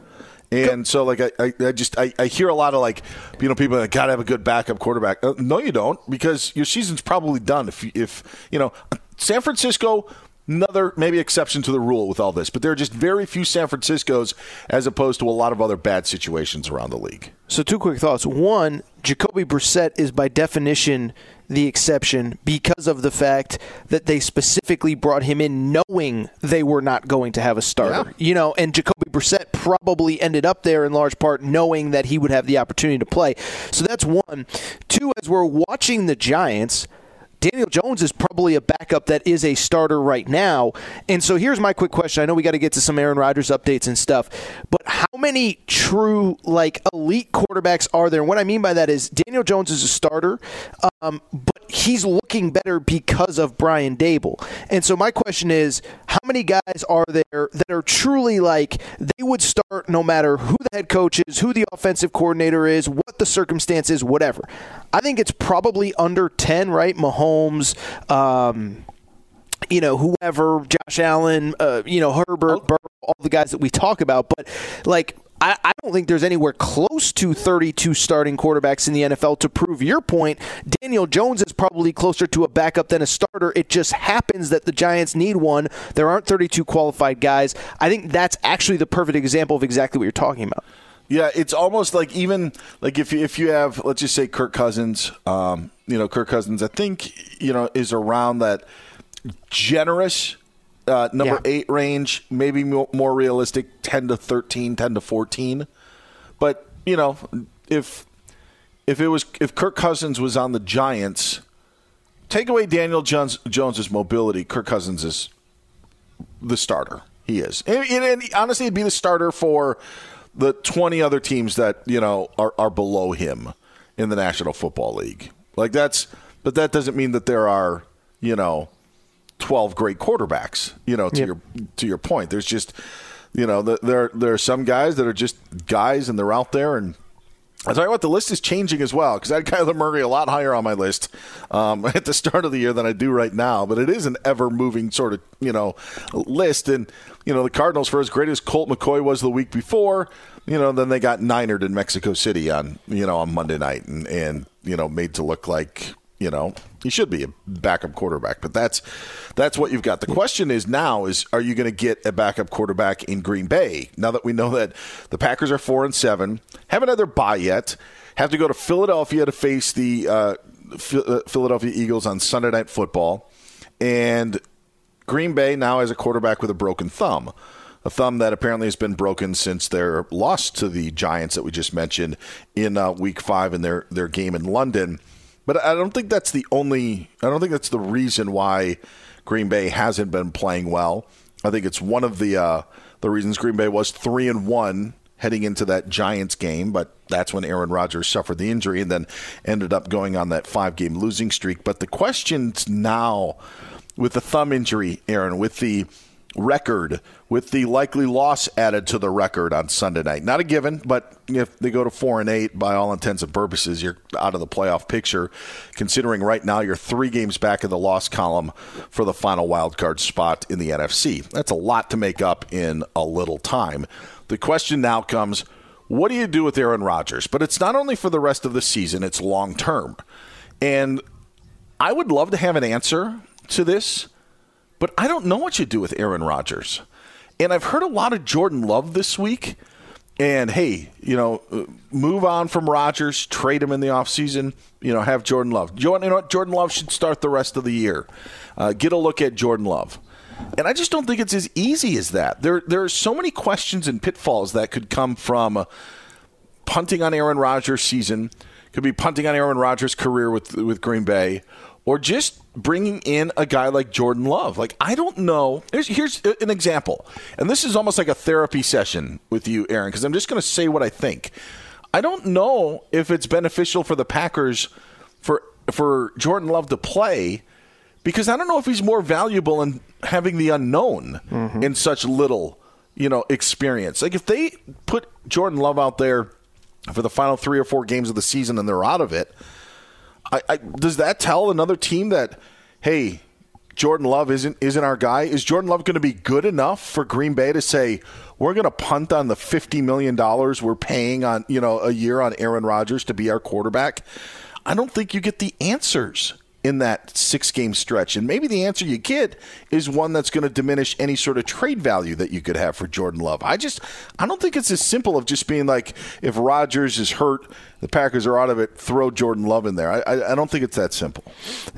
And so, like, I, I, just I, I hear a lot of like, you know, people that gotta have a good backup quarterback. Uh, no, you don't, because your season's probably done. If if you know, San Francisco, another maybe exception to the rule with all this, but there are just very few San Franciscos as opposed to a lot of other bad situations around the league. So, two quick thoughts. One, Jacoby Brissett is by definition the exception because of the fact that they specifically brought him in knowing they were not going to have a starter. You know, and Jacoby Brissett probably ended up there in large part knowing that he would have the opportunity to play. So that's one. Two, as we're watching the Giants, Daniel Jones is probably a backup that is a starter right now. And so here's my quick question. I know we got to get to some Aaron Rodgers updates and stuff, but how many true like elite quarterbacks are there? And what I mean by that is Daniel Jones is a starter, uh, um, but he's looking better because of Brian Daboll. And so my question is, how many guys are there that are truly like they would start no matter who the head coach is, who the offensive coordinator is, what the circumstance is, whatever. I think it's probably under 10, right? Mahomes, um, you know, whoever, Josh Allen, uh, you know, Herbert, Burrow, all the guys that we talk about. But, like, I, I don't think there's anywhere close to 32 starting quarterbacks in the NFL to prove your point. Daniel Jones is probably closer to a backup than a starter. It just happens that the Giants need one. There aren't 32 qualified guys. I think that's actually the perfect example of exactly what you're talking about. Yeah, it's almost like even like if you, if you have let's just say Kirk Cousins, um, you know Kirk Cousins, I think you know is around that generous uh, number Yeah. eight range, maybe more, realistic, ten to 13, 10 to fourteen. But you know if if it was if Kirk Cousins was on the Giants, take away Daniel Jones Jones's mobility, Kirk Cousins is the starter. He is, and, and, and honestly, he'd be the starter for the twenty other teams that you know are, are below him in the National Football League. Like that's, but that doesn't mean that there are you know twelve great quarterbacks. You know, to Yep. your to your point, there's just you know the, there there are some guys that are just guys and they're out there and. I tell you what, the list is changing as well because I had Kyler Murray a lot higher on my list um, (laughs) at the start of the year than I do right now. But it is an ever-moving sort of you know list, and you know the Cardinals, for as great as Colt McCoy was the week before, you know then they got ninered in Mexico City on you know on Monday night, and and you know made to look like you know he should be a backup quarterback. But that's that's what you've got. The question is now is are you going to get a backup quarterback in Green Bay now that we know that the Packers are four and seven, haven't had their bye yet, have to go to Philadelphia to face the uh, uh, Philadelphia Eagles on Sunday Night Football, and Green Bay now has a quarterback with a broken thumb. A thumb that apparently has been broken since their loss to the Giants that we just mentioned in uh, Week Five in their their game in London. But I don't think that's the only. I don't think that's the reason why Green Bay hasn't been playing well. I think it's one of the uh, the reasons Green Bay was three and one heading into that Giants game, but that's when Aaron Rodgers suffered the injury and then ended up going on that five game losing streak. But the questions now with the thumb injury, Aaron, with the record, with the likely loss added to the record on Sunday night. Not a given, but if they go to four and eight, by all intents and purposes, you're out of the playoff picture. Considering right now you're three games back in the loss column for the final wild card spot in the NFC. That's a lot to make up in a little time. The question now comes. What do you do with Aaron Rodgers? But it's not only for the rest of the season, it's long term. And I would love to have an answer to this, but I don't know what you do with Aaron Rodgers. And I've heard a lot of Jordan Love this week. And hey, you know, uh, move on from Rodgers, trade him in the offseason, you know, have Jordan Love. You know what? Jordan Love should start the rest of the year. Uh, get a look at Jordan Love. And I just don't think it's as easy as that. There, there are so many questions and pitfalls that could come from punting on Aaron Rodgers' season, could be punting on Aaron Rodgers' career with with Green Bay, or just bringing in a guy like Jordan Love. Like I don't know. Here's, here's an example, and this is almost like a therapy session with you, Aaron, because I'm just going to say what I think. I don't know if it's beneficial for the Packers for for Jordan Love to play because I don't know if he's more valuable in having the unknown Mm-hmm. in such little, you know, experience. Like if they put Jordan Love out there for the final three or four games of the season and they're out of it, I, I, does that tell another team that, hey, Jordan Love isn't isn't our guy? Is Jordan Love going to be good enough for Green Bay to say we're going to punt on the fifty million dollars we're paying on you know a year on Aaron Rodgers to be our quarterback? I don't think you get the answers in that six game stretch. And maybe the answer you get is one that's going to diminish any sort of trade value that you could have for Jordan Love. I just, I don't think it's as simple of just being like, if Rodgers is hurt, the Packers are out of it, throw Jordan Love in there. I, I, I don't think it's that simple.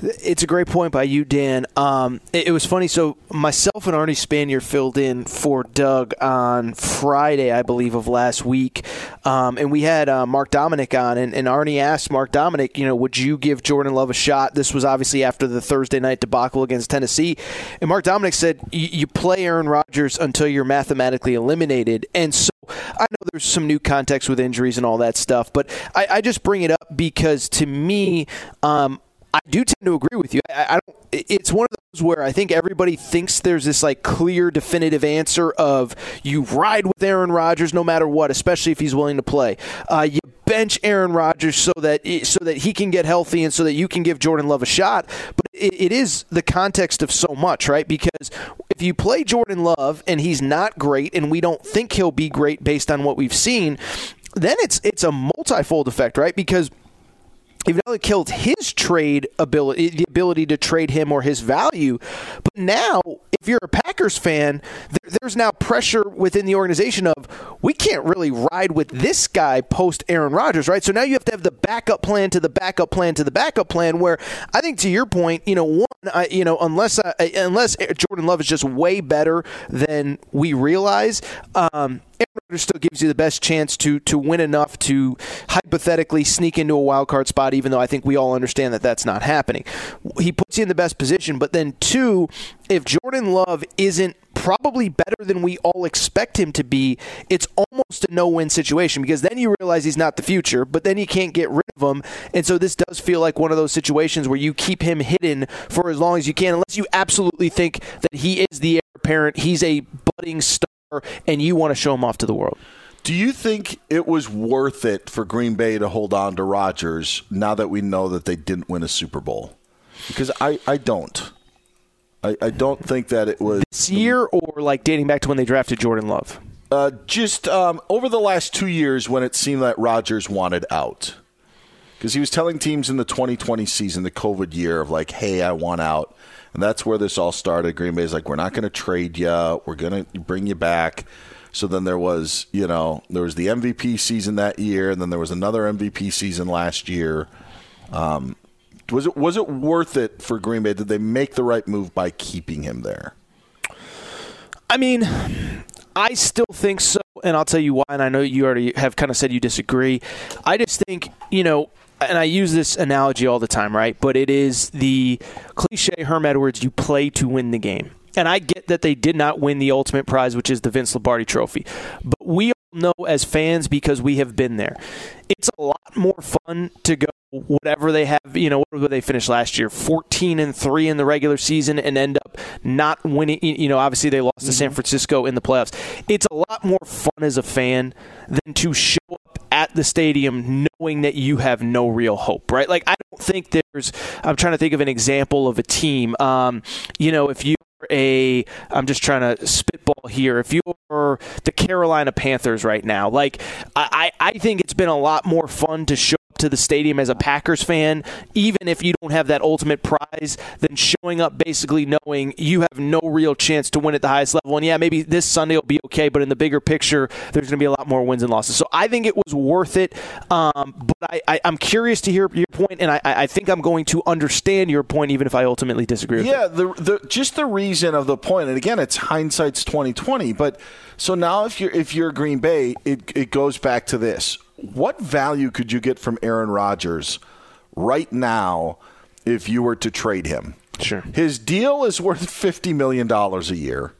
It's a great point by you, Dan. Um, it, it was funny. So myself and Arnie Spanier filled in for Doug on Friday, I believe, of last week, um, and we had uh, Mark Dominik on, and, and Arnie asked Mark Dominik, you know, would you give Jordan Love a shot? This was obviously after the Thursday night debacle against Tennessee, and Mark Dominik said, "You play Aaron Rodgers until you're mathematically eliminated," and so. I know there's some new context with injuries and all that stuff, but I, I just bring it up because to me, um, I do tend to agree with you. I, I don't. It's one of those where I think everybody thinks there's this like clear, definitive answer of you ride with Aaron Rodgers no matter what, especially if he's willing to play. Uh, you bench Aaron Rodgers so that so that he can get healthy and so that you can give Jordan Love a shot. But it, it is the context of so much, right? Because if you play Jordan Love and he's not great, and we don't think he'll be great based on what we've seen, then it's it's a multifold effect, right? Because You've not only killed his trade ability, the ability to trade him or his value, but now if you're a Packers fan, there, there's now pressure within the organization of we can't really ride with this guy post Aaron Rodgers, right? So now you have to have the backup plan to the backup plan to the backup plan. Where I think to your point, you know, one, I, you know, unless I, unless Jordan Love is just way better than we realize. Um, still gives you the best chance to to win enough to hypothetically sneak into a wild card spot, even though I think we all understand that that's not happening. He puts you in the best position, but then two, if Jordan Love isn't probably better than we all expect him to be, it's almost a no-win situation because then you realize he's not the future, but then you can't get rid of him, and so this does feel like one of those situations where you keep him hidden for as long as you can, unless you absolutely think that he is the heir apparent, he's a budding star and you want to show him off to the world. Do you think it was worth it for Green Bay to hold on to Rodgers now that we know that they didn't win a Super Bowl? Because I, I don't. I, I don't think that it was this year or like dating back to when they drafted Jordan Love. Uh, just um, over the last two years when it seemed that Rodgers wanted out. Because he was telling teams in the 2020 season, the COVID year, of like, hey, I want out. And that's where this all started. Green Bay's like, we're not going to trade you. We're going to bring you back. So then there was, you know, there was the MVP season that year, and then there was another MVP season last year. Um, was it was it worth it for Green Bay? Did they make the right move by keeping him there? I mean, I still think so, and I'll tell you why. And I know you already have kind of said you disagree. I just think, you know, and I use this analogy all the time, right? But it is the cliche Herm Edwards, you play to win the game. And I get that they did not win the ultimate prize, which is the Vince Lombardi trophy. But we all know as fans because we have been there. It's a lot more fun to go whatever they have, you know, what did they finish last year? 14 and 3 in the regular season and end up not winning, you know, obviously they lost to San Francisco in the playoffs. It's a lot more fun as a fan than to show up at the stadium knowing that you have no real hope, right? Like I don't think there's I'm trying to think of an example of a team. Um, you know, if you a I'm just trying to spitball here. If you're the Carolina Panthers right now, like I, I think it's been a lot more fun to show to the stadium as a Packers fan, even if you don't have that ultimate prize, than showing up basically knowing you have no real chance to win at the highest level. And yeah, maybe this Sunday will be okay, but in the bigger picture, there's going to be a lot more wins and losses. So I think it was worth it. Um, but I, I'm curious to hear your point, and I, I think I'm going to understand your point, even if I ultimately disagree with yeah, the the just the reason of the point, and again, it's hindsight's twenty twenty. But so now, if you're if you're Green Bay, it it goes back to this: what value could you get from Aaron Rodgers right now if you were to trade him. Sure. His deal is worth $50 million a year.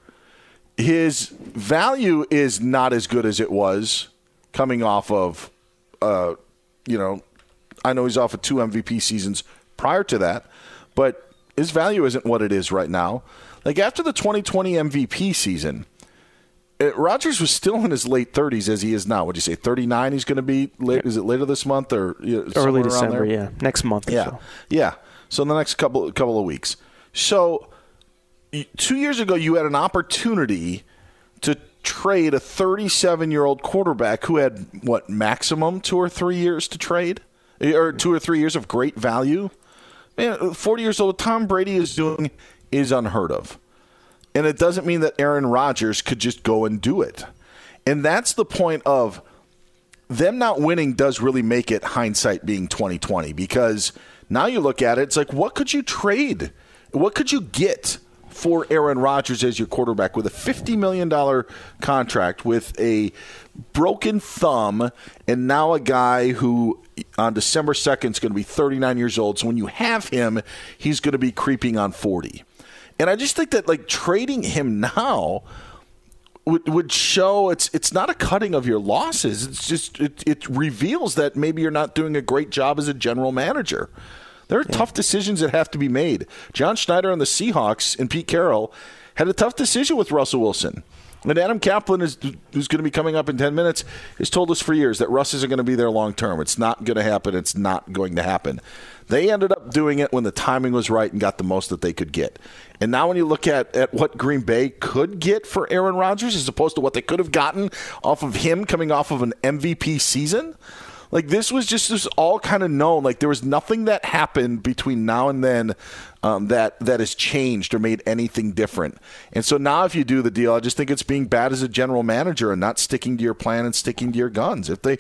His value is not as good as it was coming off of, uh, you know, I know he's off of two MVP seasons prior to that, but his value isn't what it is right now. Like after the 2020 MVP season, Rodgers was still in his late 30s as he is now. Would you say 39? He's going to be late. Is it later this month or you know, Early December, yeah. Next month. or Yeah, so. yeah. So in the next couple couple of weeks. So two years ago, you had an opportunity to trade a 37 year old quarterback who had what maximum two or three years to trade, Eh, or two or three years of great value. Man, 40 years old, Tom Brady is doing is unheard of. And it doesn't mean that Aaron Rodgers could just go and do it. And that's the point of them not winning does really make it hindsight being 2020 because now you look at it, it's like, what could you trade? What could you get for Aaron Rodgers as your quarterback with a $50 million contract with a broken thumb and now a guy who on December 2nd is going to be 39 years old. So when you have him, he's going to be creeping on 40. And I just think that like trading him now would, would show it's it's not a cutting of your losses. It's just it, it reveals that maybe you're not doing a great job as a general manager. There are tough decisions that have to be made. John Schneider and the Seahawks and Pete Carroll had a tough decision with Russell Wilson. And Adam Caplan, is, who's going to be coming up in 10 minutes, has told us for years that Russ isn't going to be there long term. It's not going to happen. It's not going to happen. They ended up doing it when the timing was right and got the most that they could get. And now, when you look at, at what Green Bay could get for Aaron Rodgers as opposed to what they could have gotten off of him coming off of an MVP season, like this was just this all kind of known. Like there was nothing that happened between now and then um, that that has changed or made anything different. And so now, if you do the deal, I just think it's being bad as a general manager and not sticking to your plan and sticking to your guns. If they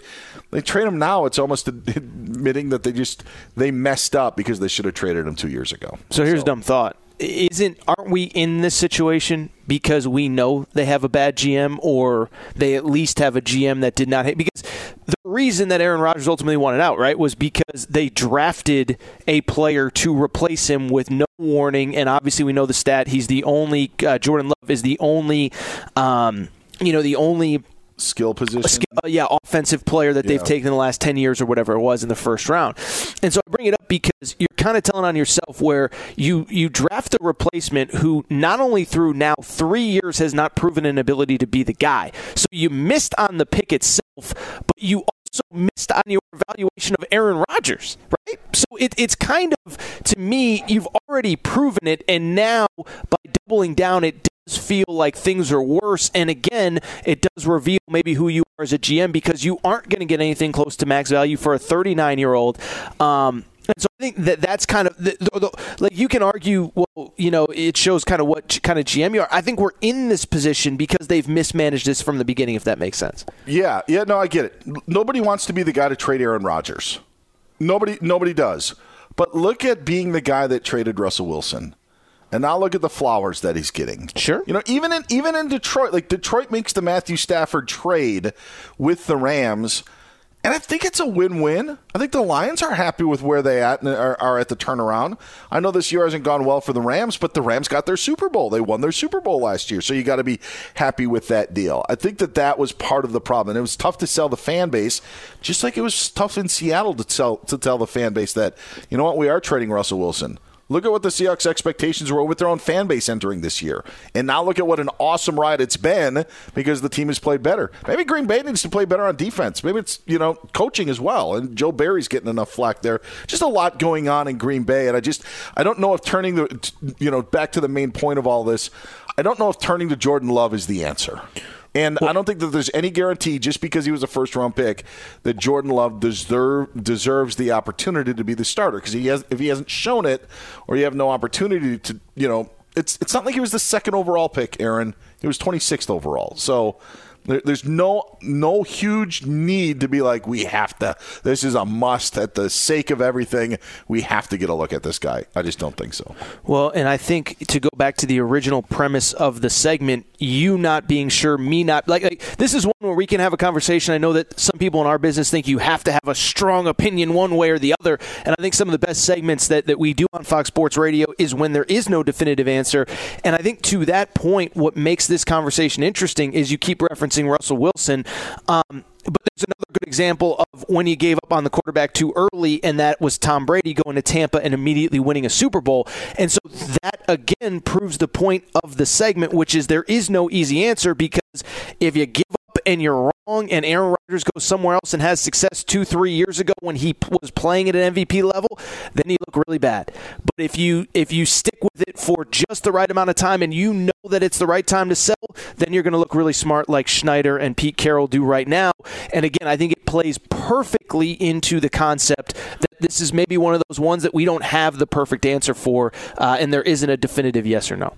they trade him now, it's almost (laughs) admitting that they just they messed up because they should have traded him two years ago. So here's a dumb thought. Isn't aren't we in this situation because we know they have a bad GM or they at least have a GM that did not hit? Because the reason that Aaron Rodgers ultimately wanted out, right, was because they drafted a player to replace him with no warning. And obviously we know the stat. He's the only uh, Jordan Love is the only um, you know the only skill position. skill, uh, yeah, offensive player that they've taken in the last 10 years or whatever it was in the first round. And so I bring it up because you're kind of telling on yourself where you you draft a replacement who not only through now 3 years has not proven an ability to be the guy. So you missed on the pick itself, but you also missed on your evaluation of Aaron Rodgers, right? So it, it's kind of to me you've already proven it and now by doubling down it feel like things are worse. And again, it does reveal maybe who you are as a GM because you aren't going to get anything close to max value for a 39 year old. Um, and so I think that that's kind of the, the, the, like you can argue, well, you know, it shows kind of what kind of GM you are. I think we're in this position because they've mismanaged this from the beginning, if that makes sense. Yeah, yeah, no, I get it. Nobody wants to be the guy to trade Aaron Rodgers. Nobody, nobody does. But look at being the guy that traded Russell Wilson, and now look at the flowers that he's getting. Sure, you know, even in even in Detroit, like Detroit makes the Matthew Stafford trade with the Rams, and I think it's a win-win. I think the Lions are happy with where they at are, are at the turnaround. I know this year hasn't gone well for the Rams, but the Rams got their Super Bowl. They won their Super Bowl last year, so you got to be happy with that deal. I think that that was part of the problem. And it was tough to sell the fan base, just like it was tough in Seattle to sell to tell the fan base that you know what we are trading Russell Wilson. Look at what the Seahawks expectations were with their own fan base entering this year. And now look at what an awesome ride it's been because the team has played better. Maybe Green Bay needs to play better on defense. Maybe it's, you know, coaching as well. And Joe Barry's getting enough flack there. Just a lot going on in Green Bay. And I just, I don't know if turning the, you know, back to the main point of all this, I don't know if turning to Jordan Love is the answer. And I don't think that there's any guarantee just because he was a first round pick that Jordan Love deserve, deserves the opportunity to be the starter. Because he has if he hasn't shown it or you have no opportunity to you know it's it's not like he was the second overall pick Aaron. He was 26th overall. So there, there's no no huge need to be like we have to this is a must at the sake of everything we have to get a look at this guy I just don't think so Well, and I think to go back to the original premise of the segment, you not being sure, me not like, like this is one where we can have a conversation. I know that some people in our business think you have to have a strong opinion one way or the other, and I think some of the best segments that that we do on Fox Sports Radio is when there is no definitive answer. And I think to that point, what makes this conversation interesting is you keep referencing Russell Wilson. Um, but there's another good example of when he gave up on the quarterback too early, and that was Tom Brady going to Tampa and immediately winning a Super Bowl. And so that again proves the point of the segment, which is there is no easy answer because if you give and you're wrong, and Aaron Rodgers goes somewhere else and has success two, three years ago when he was playing at an MVP level, then you look really bad. But if you if you stick with it for just the right amount of time and you know that it's the right time to sell, then you're going to look really smart, like Schneider and Pete Carroll do right now. And again, I think it plays perfectly into the concept that this is maybe one of those ones that we don't have the perfect answer for, uh, and there isn't a definitive yes or no.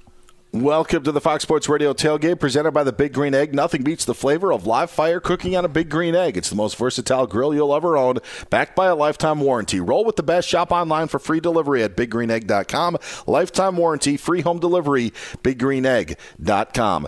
Welcome to the Fox Sports Radio tailgate presented by the Big Green Egg. Nothing beats the flavor of live fire cooking on a Big Green Egg. It's the most versatile grill you'll ever own, backed by a lifetime warranty. Roll with the best. Shop online for free delivery at biggreenegg.com. Lifetime warranty, free home delivery, biggreenegg.com.